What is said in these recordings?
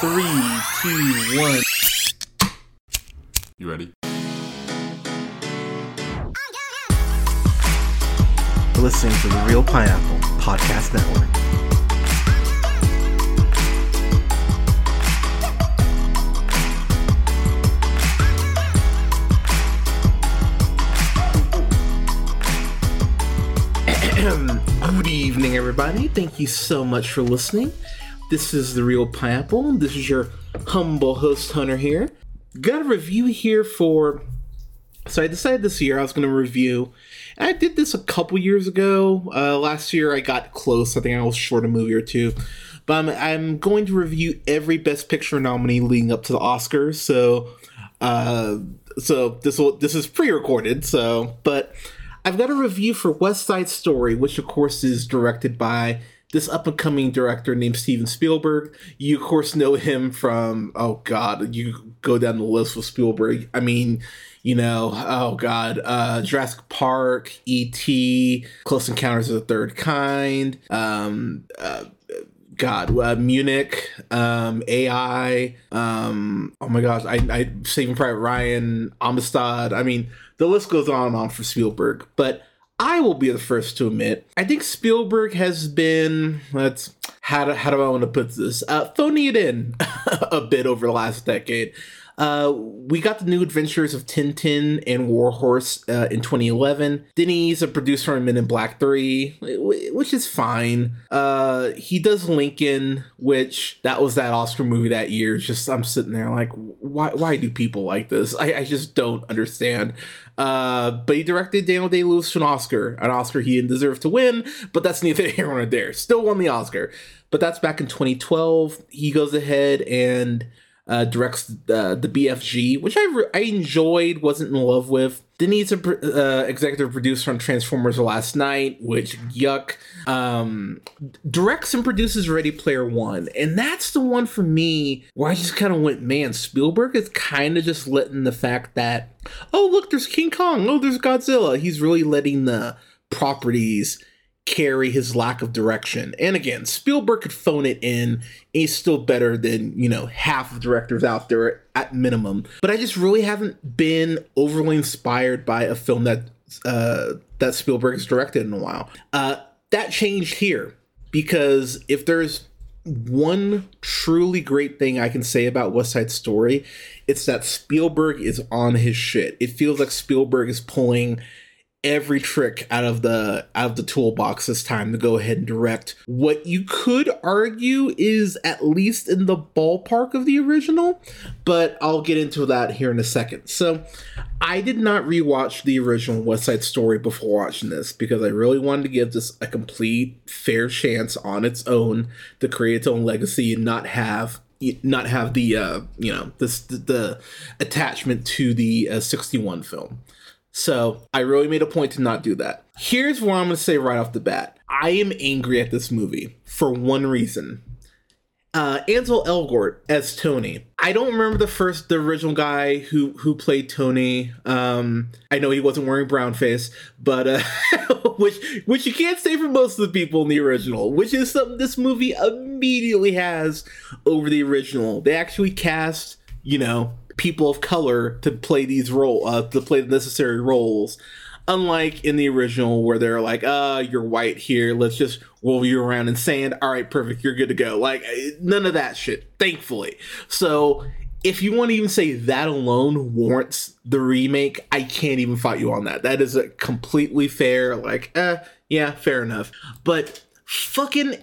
Three, two, one. You ready? Listening to the Reel Pineapple Podcast Network. Good evening, everybody. Thank you so much for listening. This is the Reel Pineapple. This is your humble host, Hunter here. Got a review here for. So I decided this year I was going to review. I did this a couple years ago. Uh, last year I got close. I think I was short a movie or two. But I'm, I'm going to review every Best Picture nominee leading up to the Oscars. So, uh, so this will this is pre-recorded. So, but I've got a review for West Side Story, which of course is directed by this up and coming director named Steven Spielberg. You of course know him from oh god, you go down the list with Spielberg. I mean, you know, oh god, uh Jurassic Park, E.T., Close Encounters of the Third Kind, um uh, God, uh, Munich, um, AI, um, oh my gosh, I, I Saving Private Ryan, Amistad. I mean, the list goes on and on for Spielberg. But I will be the first to admit, I think Spielberg has been, let's, how do, how do I want to put this? Uh, phoning it in a bit over the last decade. Uh, we got the new adventures of Tintin and Warhorse uh, in 2011. Then he's a producer on Men in Black 3, which is fine. Uh, he does Lincoln, which that was that Oscar movie that year. It's just I'm sitting there like, why why do people like this? I, I just don't understand. Uh, but he directed Daniel Day Lewis to an Oscar, an Oscar he didn't deserve to win, but that's neither here nor there. Still won the Oscar. But that's back in 2012. He goes ahead and uh, directs uh, the BFG, which I, re- I enjoyed, wasn't in love with. A uh, executive producer on Transformers: Last Knight, which yuck. Um, directs and produces Ready Player One, and that's the one for me where I just kind of went, man, Spielberg is kind of just letting the fact that oh look, there's King Kong, oh there's Godzilla. He's really letting the properties carry his lack of direction. And again, Spielberg could phone it in. He's still better than, you know, half of directors out there at minimum. But I just really haven't been overly inspired by a film that uh, that Spielberg has directed in a while. Uh, that changed here because if there's one truly great thing I can say about West Side Story, it's that Spielberg is on his shit. It feels like Spielberg is pulling every trick out of the out of the toolbox this time to go ahead and direct. What you could argue is at least in the ballpark of the original but i'll get into that here in a second. So i did not rewatch the original west side story before watching this because i really wanted to give this a complete fair chance on its own to create its own legacy and not have not have the uh you know this the, the attachment to the uh, 61 film so I really made a point to not do that. Here's what I'm going to say right off the bat I am angry at this movie for one reason. Uh, Ansel Elgort as Tony. I don't remember the first, the original guy who who played Tony. Um, I know he wasn't wearing brown face, but uh, which which you can't say for most of the people in the original, which is something this movie immediately has over the original. They actually cast, you know, people of color to play these role uh, to play the necessary roles. Unlike in the original where they're like uh you're white here. Let's just roll you around in sand. All right perfect. You're good to go. Like none of that shit thankfully. So if you want to even say that alone warrants the remake i can't even fight you on that. That is a completely fair like eh yeah fair enough. But fucking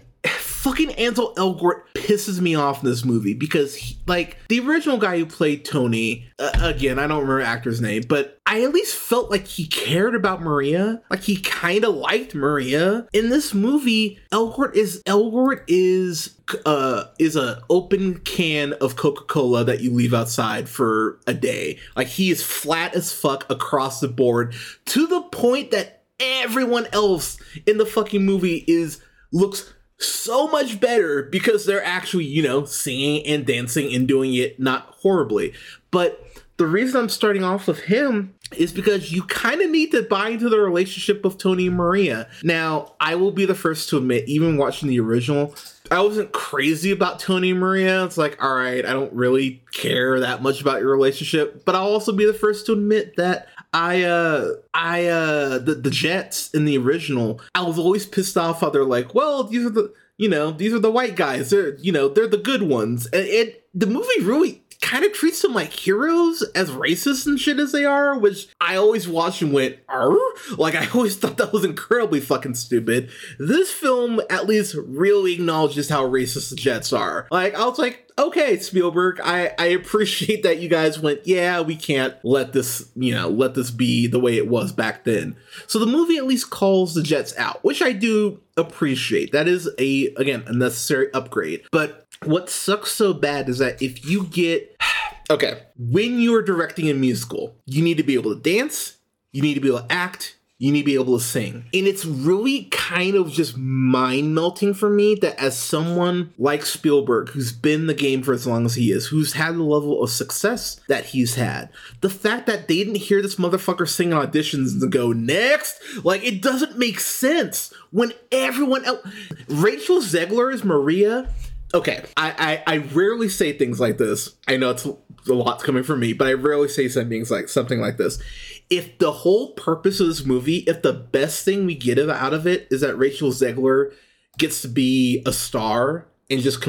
fucking Ansel Elgort pisses me off in this movie because, he, like, the original guy who played Tony, uh, again, I don't remember actor's name, but I at least felt like he cared about Maria. Like, he kind of liked Maria. In this movie, Elgort is Elgort is uh is a open can of Coca-Cola that you leave outside for a day. Like, he is flat as fuck across the board to the point that everyone else in the fucking movie is looks so much better because they're actually, you know, singing and dancing and doing it not horribly. But the reason I'm starting off with him is because you kind of need to buy into the relationship of Tony and Maria. Now, I will be the first to admit, even watching the original, I wasn't crazy about Tony and Maria. It's like, all right, I don't really care that much about your relationship, but I'll also be the first to admit that I uh I uh the, the Jets in the original, I was always pissed off how they're like, well, these are the you know, these are the white guys. They're you know, they're the good ones. And it the movie really kind of treats them like heroes as racist and shit as they are, which I always watched and went, Arr? like I always thought that was incredibly fucking stupid. This film at least really acknowledges how racist the Jets are. Like I was like, okay, Spielberg, I, I appreciate that you guys went, yeah, we can't let this, you know, let this be the way it was back then. So the movie at least calls the Jets out, which I do appreciate. That is a again a necessary upgrade. But what sucks so bad is that if you get okay, when you're directing a musical, you need to be able to dance, you need to be able to act, you need to be able to sing. And it's really kind of just mind melting for me that as someone like Spielberg, who's been the game for as long as he is, who's had the level of success that he's had, the fact that they didn't hear this motherfucker sing on auditions and go, next, like it doesn't make sense when everyone else. Rachel Zegler is Maria okay, I, I, I rarely say things like this. I know it's a lot coming from me, but I rarely say something like something like this. If the whole purpose of this movie, if the best thing we get out of it is that Rachel Zegler gets to be a star and just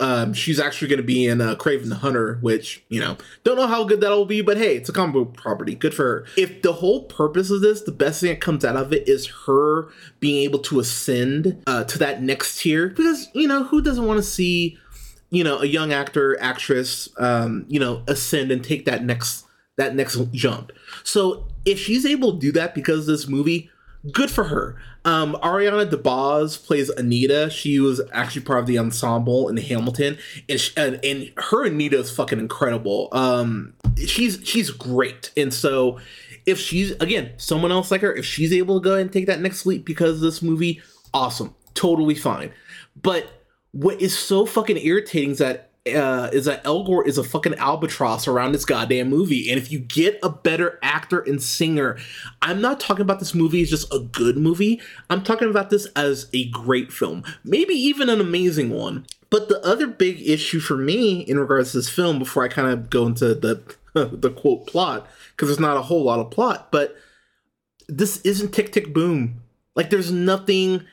um, she's actually going to be in uh, Kraven the Hunter, which you know don't know how good that'll be, but hey, it's a combo property, good for her. If the whole purpose of this, the best thing that comes out of it is her being able to ascend uh, to that next tier, because you know who doesn't want to see you know a young actor actress um, you know ascend and take that next that next jump. So if she's able to do that because this movie, good for her. Um, Ariana DeBose plays Anita. She was actually part of the ensemble in Hamilton, and she, and, and her Anita is fucking incredible. Um, she's she's great, and so if she's again someone else like her, if she's able to go and take that next leap because of this movie, awesome, totally fine. But what is so fucking irritating is that uh, is that Elgort is a fucking albatross around this goddamn movie. And if you get a better actor and singer, I'm not talking about this movie as just a good movie. I'm talking about this as a great film, maybe even an amazing one. But the other big issue for me in regards to this film, before I kind of go into the the quote plot, because there's not a whole lot of plot, but this isn't Tick Tick Boom. Like, there's nothing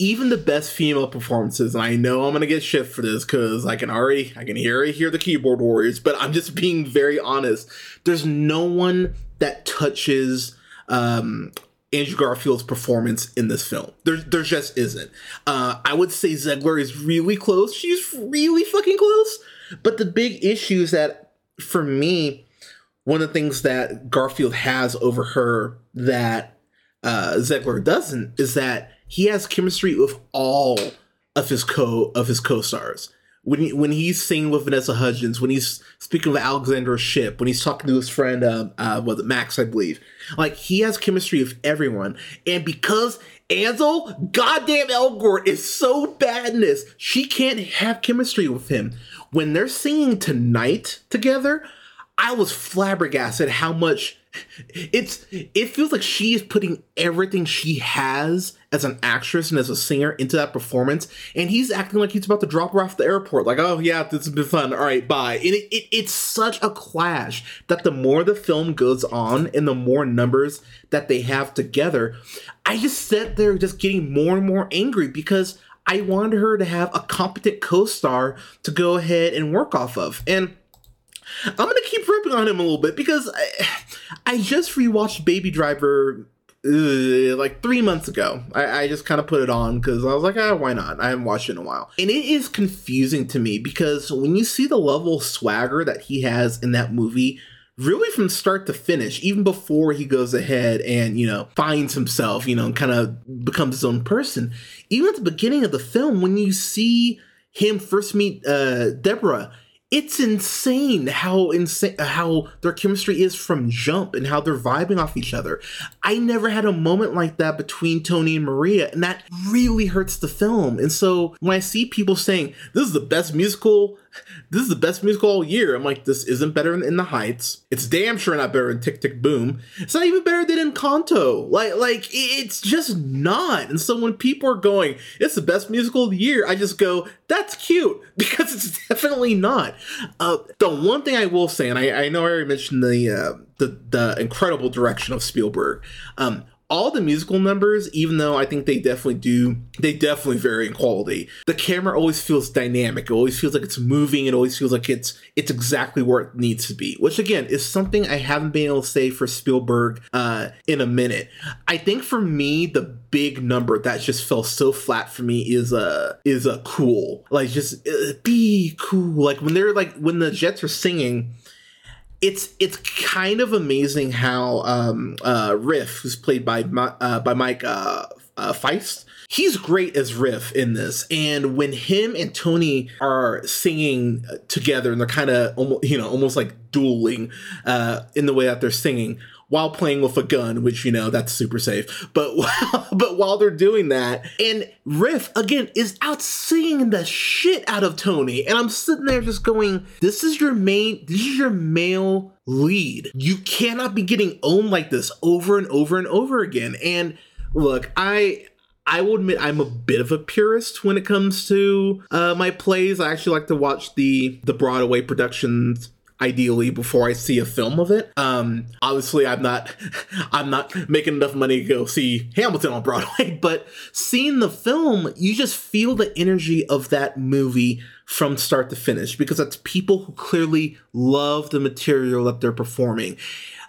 even the best female performances, and I know I'm gonna get shit for this because I can already I can hear hear the keyboard warriors, but I'm just being very honest. There's no one that touches um, Andrew Garfield's performance in this film. There, there just isn't. Uh, I would say Zegler is really close. She's really fucking close. But the big issue is that for me, one of the things that Garfield has over her that uh, Zegler doesn't is that he has chemistry with all of his co of his co-stars. When he, when he's singing with Vanessa Hudgens, when he's speaking with Alexandra Shipp, when he's talking to his friend, uh, uh, was it Max, I believe, like he has chemistry with everyone. And because Ansel, goddamn Elgort is so badness, she can't have chemistry with him. When they're singing tonight together, I was flabbergasted how much it's it feels like she is putting everything she has as an actress and as a singer into that performance and he's acting like he's about to drop her off the airport like oh yeah this has been fun. All right bye. And it, it, it's such a clash that the more the film goes on and the more numbers that they have together i just sat there just getting more and more angry because i wanted her to have a competent co-star to go ahead and work off of. And I'm gonna keep ripping on him a little bit because I, I just rewatched Baby Driver uh, like three months ago. I, I just kind of put it on because I was like, ah, why not? I haven't watched it in a while. And it is confusing to me because when you see the level of swagger that he has in that movie, really from start to finish, even before he goes ahead and, you know, finds himself, you know, kind of becomes his own person, even at the beginning of the film, when you see him first meet uh, Deborah, it's insane how insane how their chemistry is from jump and how they're vibing off each other. I never had a moment like that between Tony and Maria, and that really hurts the film. And so when I see people saying this is the best musical this is the best musical all year. I'm like, this isn't better than In the Heights. It's damn sure not better than Tick Tick Boom. It's not even better than Encanto. Like, like it's just not. And so when people are going, it's the best musical of the year, I just go, that's cute because it's definitely not. Uh, the one thing I will say, and I, I know I already mentioned the uh, the the incredible direction of Spielberg. Um, all the musical numbers, even though I think they definitely do, they definitely vary in quality. The camera always feels dynamic. It always feels like it's moving. It always feels like it's it's exactly where it needs to be. Which again is something I haven't been able to say for Spielberg uh, in a minute. I think for me, the big number that just fell so flat for me is a uh, is a uh, cool. Like just uh, be cool. Like when they're like when the Jets are singing it's it's kind of amazing how um, uh, Riff, who's played by uh, by Mike uh, uh, Faist, he's great as Riff in this. And when him and Tony are singing together, and they're kind of almost you know almost like dueling uh, in the way that they're singing while playing with a gun, which you know that's super safe. But but while they're doing that, and Riff again is out singing the shit out of Tony, and I'm sitting there just going, "This is your main, this is your male lead. You cannot be getting owned like this over and over and over again." And look, I I will admit I'm a bit of a purist when it comes to uh, my plays. I actually like to watch the the Broadway productions ideally before I see a film of it. Um, obviously, I'm not I'm not making enough money to go see Hamilton on Broadway, but seeing the film, you just feel the energy of that movie from start to finish because that's people who clearly love the material that they're performing.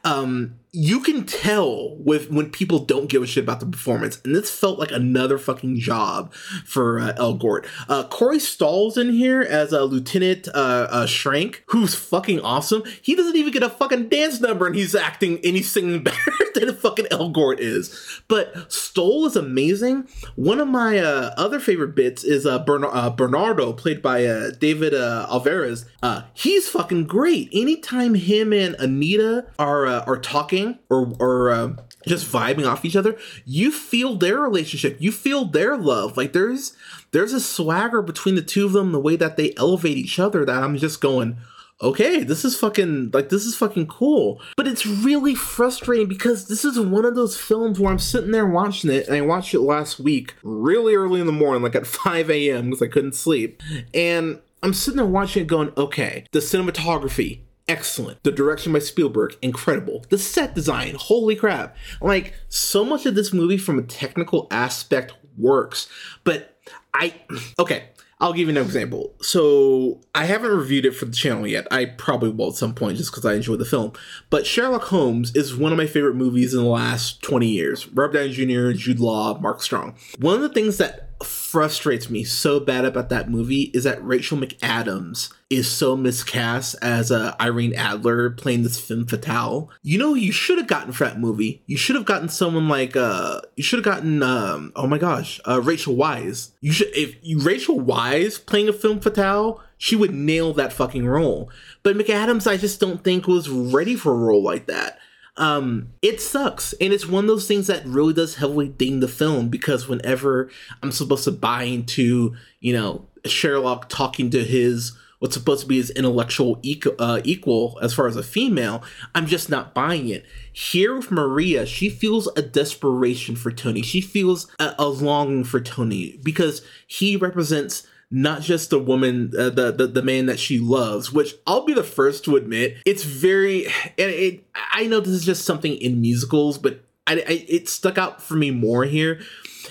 Um, you can tell with when people don't give a shit about the performance, and this felt like another fucking job for uh, Elgort. Uh, Corey Stoll's in here as a Lieutenant uh, uh, Schrank, who's fucking awesome. He doesn't even get a fucking dance number, and he's acting and he's singing better than fucking Elgort is. But Stoll is amazing. One of my uh, other favorite bits is uh, Bern- Bernardo, played by David Alvarez. He's fucking great. Anytime him and Anita are are talking or or uh, just vibing off each other, you feel their relationship. You feel their love. Like there's there's a swagger between the two of them, the way that they elevate each other. That I'm just going, okay, this is fucking like this is fucking cool. But it's really frustrating because this is one of those films where I'm sitting there watching it, and I watched it last week, really early in the morning, like at 5 a.m. because I couldn't sleep, and I'm sitting there watching it, going, okay, the cinematography excellent. The direction by Spielberg, incredible. The set design, holy crap. Like, so much of this movie from a technical aspect works. But I, okay, I'll give you an example. So I haven't reviewed it for the channel yet. I probably will at some point just because I enjoy the film. But Sherlock Holmes is one of my favorite movies in the last 20 years. Robert Downey Jr., Jude Law, Mark Strong. One of the things that frustrates me so bad about that movie is that Rachel McAdams is so miscast as uh, Irene Adler playing this femme fatale. You know, you should have gotten for that movie. You should have gotten someone like uh, you should have gotten um, oh my gosh, uh, Rachel Weisz. You should if you, Rachel Weisz playing a femme fatale, she would nail that fucking role. But McAdams, I just don't think was ready for a role like that um, it sucks. And it's one of those things that really does heavily ding the film because whenever I'm supposed to buy into, you know, Sherlock talking to his what's supposed to be his intellectual equal, uh, equal as far as a female, I'm just not buying it. Here with Maria, she feels a desperation for Tony. She feels a, a longing for Tony because he represents not just the woman, uh, the, the the man that she loves. Which I'll be the first to admit, it's very. And it, I know this is just something in musicals, but I, I, it stuck out for me more here.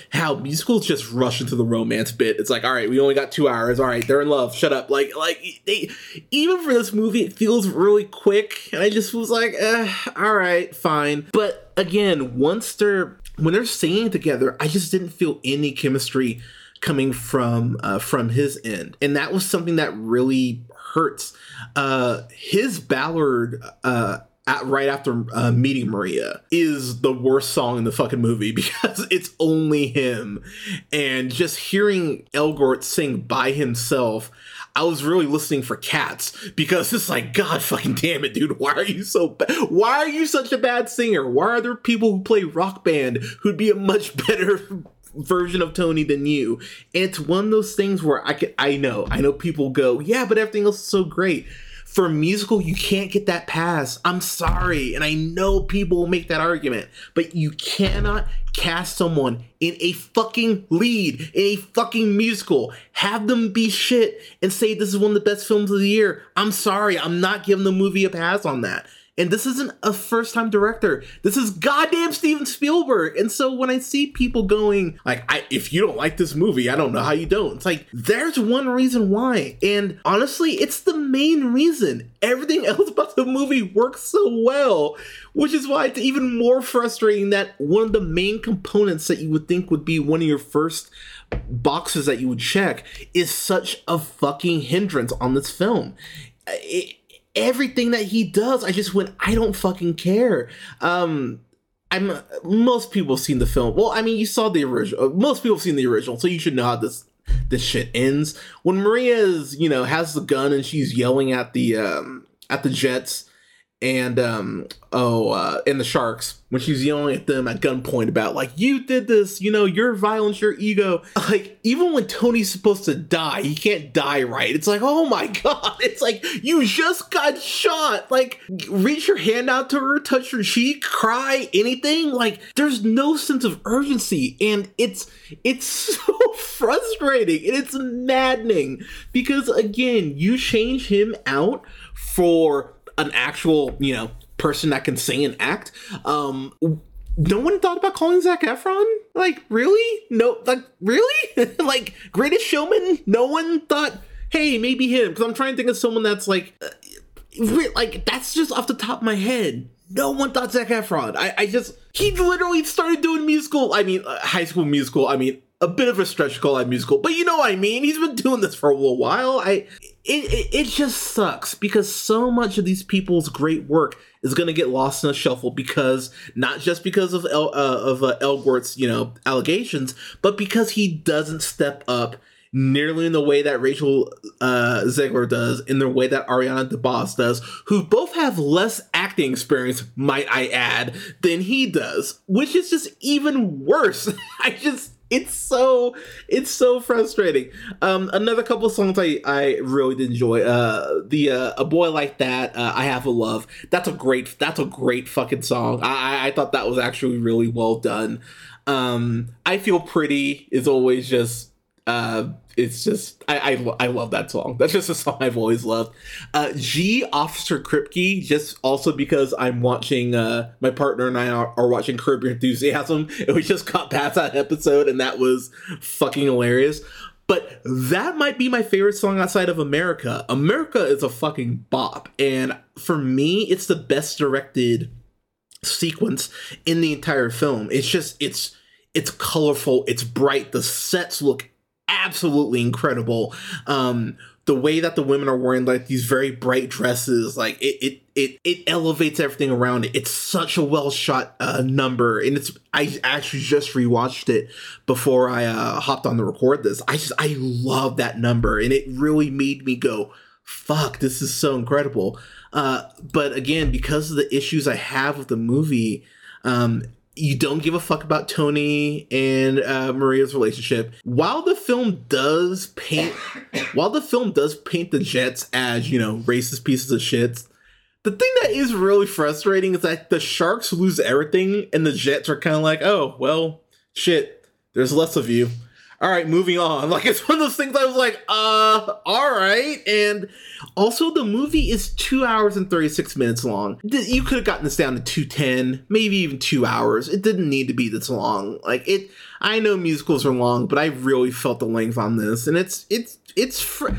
How musicals just rush into the romance bit. It's like, all right, we only got two hours. All right, they're in love. Shut up. Like, like they even for this movie, it feels really quick, and I just was like, eh, all right, fine. But again, once they're when they're singing together, I just didn't feel any chemistry coming from uh, from his end, and that was something that really hurts. Uh, his ballad. Uh, at, right after uh, meeting Maria is the worst song in the fucking movie because it's only him, and just hearing Elgort sing by himself, I was really listening for cats because it's like, God fucking damn it, dude. Why are you so bad? Why are you such a bad singer? Why are there people who play rock band who'd be a much better version of Tony than you? And it's one of those things where I can, I know, I know people go, yeah, but everything else is so great for musical, you can't get that pass. I'm sorry. And I know people will make that argument, but you cannot cast someone in a fucking lead, in a fucking musical, have them be shit, and say this is one of the best films of the year. I'm sorry. I'm not giving the movie a pass on that. And this isn't a first time director. This is goddamn Steven Spielberg. And so when I see people going, like, I, if you don't like this movie, I don't know how you don't. It's like, there's one reason why. And honestly, it's the main reason. Everything else about the movie works so well, which is why it's even more frustrating that one of the main components that you would think would be one of your first boxes that you would check is such a fucking hindrance on this film. It, everything that he does, I just went, I don't fucking care. Um, I'm most people have seen the film. Well, I mean, you saw the original. Most people have seen the original, so you should know how this this shit ends. When Maria is, you know, has the gun and she's yelling at the um at the Jets and um oh uh and the sharks when she's yelling at them at gunpoint about like you did this you know your violence your ego. Like even when tony's supposed to die he can't die right. It's like oh my god. It's like you just got shot. Like reach your hand out to her touch her cheek cry anything. Like there's no sense of urgency. And it's it's so frustrating. And it's maddening. Because again you change him out for an actual, you know, person that can sing and act. Um, no one thought about calling Zac Efron? Like, really? No, like, really? like, Greatest Showman? No one thought, hey, maybe him. Because I'm trying to think of someone that's like, uh, like, that's just off the top of my head. No one thought Zac Efron. I, I just, he literally started doing musical, I mean, uh, high school musical. I mean, a bit of a stretch call that musical, but you know what I mean. He's been doing this for a little while. I it, it, it just sucks because so much of these people's great work is going to get lost in a shuffle because not just because of El, uh, of uh, Elgort's you know allegations, but because he doesn't step up nearly in the way that Rachel uh, Zegler does, in the way that Ariana DeBose does, who both have less acting experience, might I add, than he does, which is just even worse. I just it's so it's so frustrating. Um, another couple songs I I really did enjoy. Uh, the uh, a boy like that. Uh, I have a love. That's a great. That's a great fucking song. I I thought that was actually really well done. Um, I feel pretty is always just uh it's just I, I, I love that song. That's just a song I've always loved. Uh, G Officer Krupke, just also because I'm watching. Uh, my partner and I are, are watching Curb Your Enthusiasm, and we just got past that episode, and that was fucking hilarious. But that might be my favorite song outside of America. America is a fucking bop, and for me, it's the best directed sequence in the entire film. It's just it's it's colorful, it's bright, the sets look absolutely incredible. Um, the way that the women are wearing like these very bright dresses, like it it it, it elevates everything around it. It's such a well shot uh, number, and it's I actually just rewatched it before I uh, hopped on to record this. I just I love that number, and it really made me go, "Fuck, this is so incredible." Uh, but again, because of the issues I have with the movie, um, you don't give a fuck about Tony and uh, Maria's relationship. While the film does paint, while the film does paint the Jets as you know racist pieces of shit, the thing that is really frustrating is that the Sharks lose everything, and the Jets are kind of like, oh well, shit. There's less of you all right, moving on. Like it's one of those things I was like, uh, all right. And also the movie is two hours and 36 minutes long. You could have gotten this down to 210, maybe even two hours. It didn't need to be this long. Like it, I know musicals are long, but I really felt the length on this. And it's, it's, it's, fr-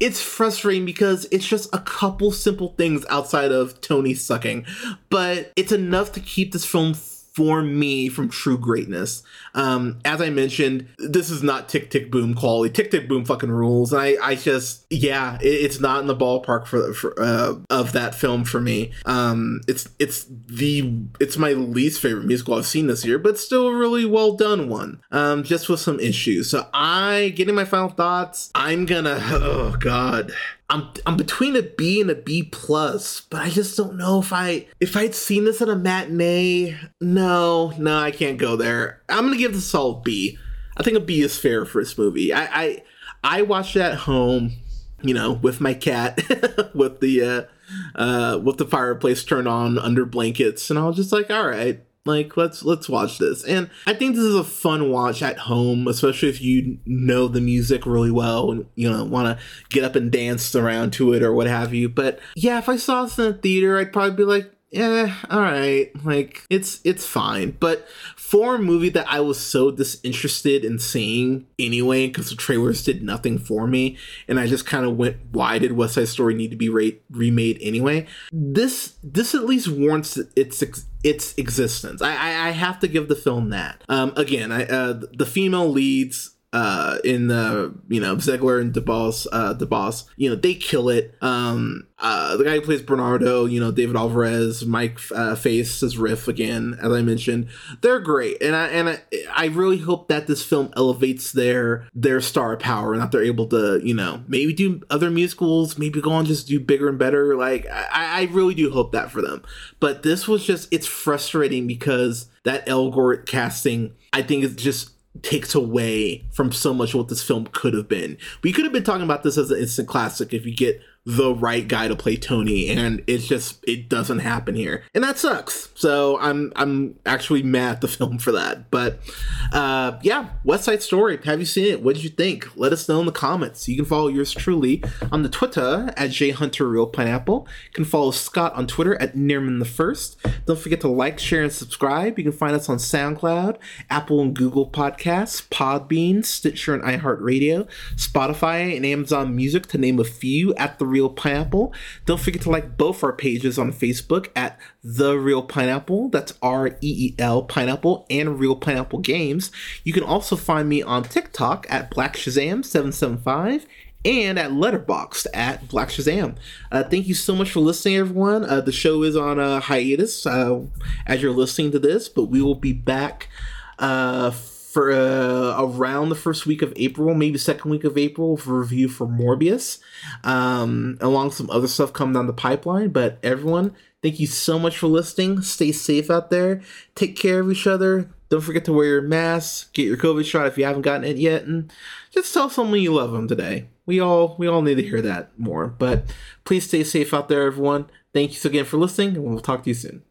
it's frustrating because it's just a couple simple things outside of Tony sucking, but it's enough to keep this film for me from true greatness. Um, as I mentioned, this is not Tick Tick Boom quality. Tick Tick Boom fucking rules. And I, I just, yeah, it, it's not in the ballpark for, for uh, of that film for me. Um, it's it's the it's my least favorite musical I've seen this year, but still a really well done one. Um, just with some issues. So I getting my final thoughts. I'm gonna, oh god. I'm I'm between a B and a B plus, but I just don't know if I if I'd seen this at a matinee. No, no, I can't go there. I'm gonna give this a solid B. I think a B is fair for this movie. I I, I watched it at home, you know, with my cat, with the uh, uh, with the fireplace turned on under blankets, and I was just like, all right, like let's let's watch this and i think this is a fun watch at home especially if you know the music really well and you know want to get up and dance around to it or what have you but yeah if i saw this in a theater i'd probably be like yeah, all right. Like it's it's fine. But for a movie that I was so disinterested in seeing anyway, because the trailers did nothing for me, and I just kind of went, why did West Side Story need to be re- remade anyway? This this at least warrants its its existence. I, I, I have to give the film that. Um, again, I uh, the female leads uh, in the you know Zegler and DeBose, uh, DeBose, you know they kill it. Um, uh, the guy who plays Bernardo, you know David Alvarez, Mike uh, Faist as Riff again, as I mentioned, they're great, and I and I, I really hope that this film elevates their their star power and that they're able to you know maybe do other musicals, maybe go on just do bigger and better. Like I, I really do hope that for them, but this was just it's frustrating because that Elgort casting I think is just takes away from so much what this film could have been. We could have been talking about this as an instant classic if you get the right guy to play Tony, and it's just it doesn't happen here, and that sucks. So I'm I'm actually mad at the film for that. But uh, yeah, West Side Story. Have you seen it? What did you think? Let us know in the comments. You can follow yours truly on the Twitter at jhunterreelpineapple. You can follow Scott on Twitter at Nearman the First. Don't forget to like, share, and subscribe. You can find us on SoundCloud, Apple and Google Podcasts, Podbean, Stitcher, and iHeartRadio, Spotify, and Amazon Music, to name a few. At the Reel Pineapple. Don't forget to like both our pages on Facebook at The Reel Pineapple. That's R E E L Pineapple and Reel Pineapple Games. You can also find me on TikTok at Black Shazam 775 and at Letterboxd at Black Shazam. Uh, thank you so much for listening, everyone. Uh, the show is on a hiatus uh, as you're listening to this, but we will be back uh, for uh, around the first week of April, maybe second week of April for review for Morbius, um, along some other stuff coming down the pipeline. But everyone, thank you so much for listening. Stay safe out there. Take care of each other. Don't forget to wear your mask. Get your COVID shot if you haven't gotten it yet, and just tell someone you love them today. We all we all need to hear that more. But please stay safe out there, everyone. Thank you again for listening, and we'll talk to you soon.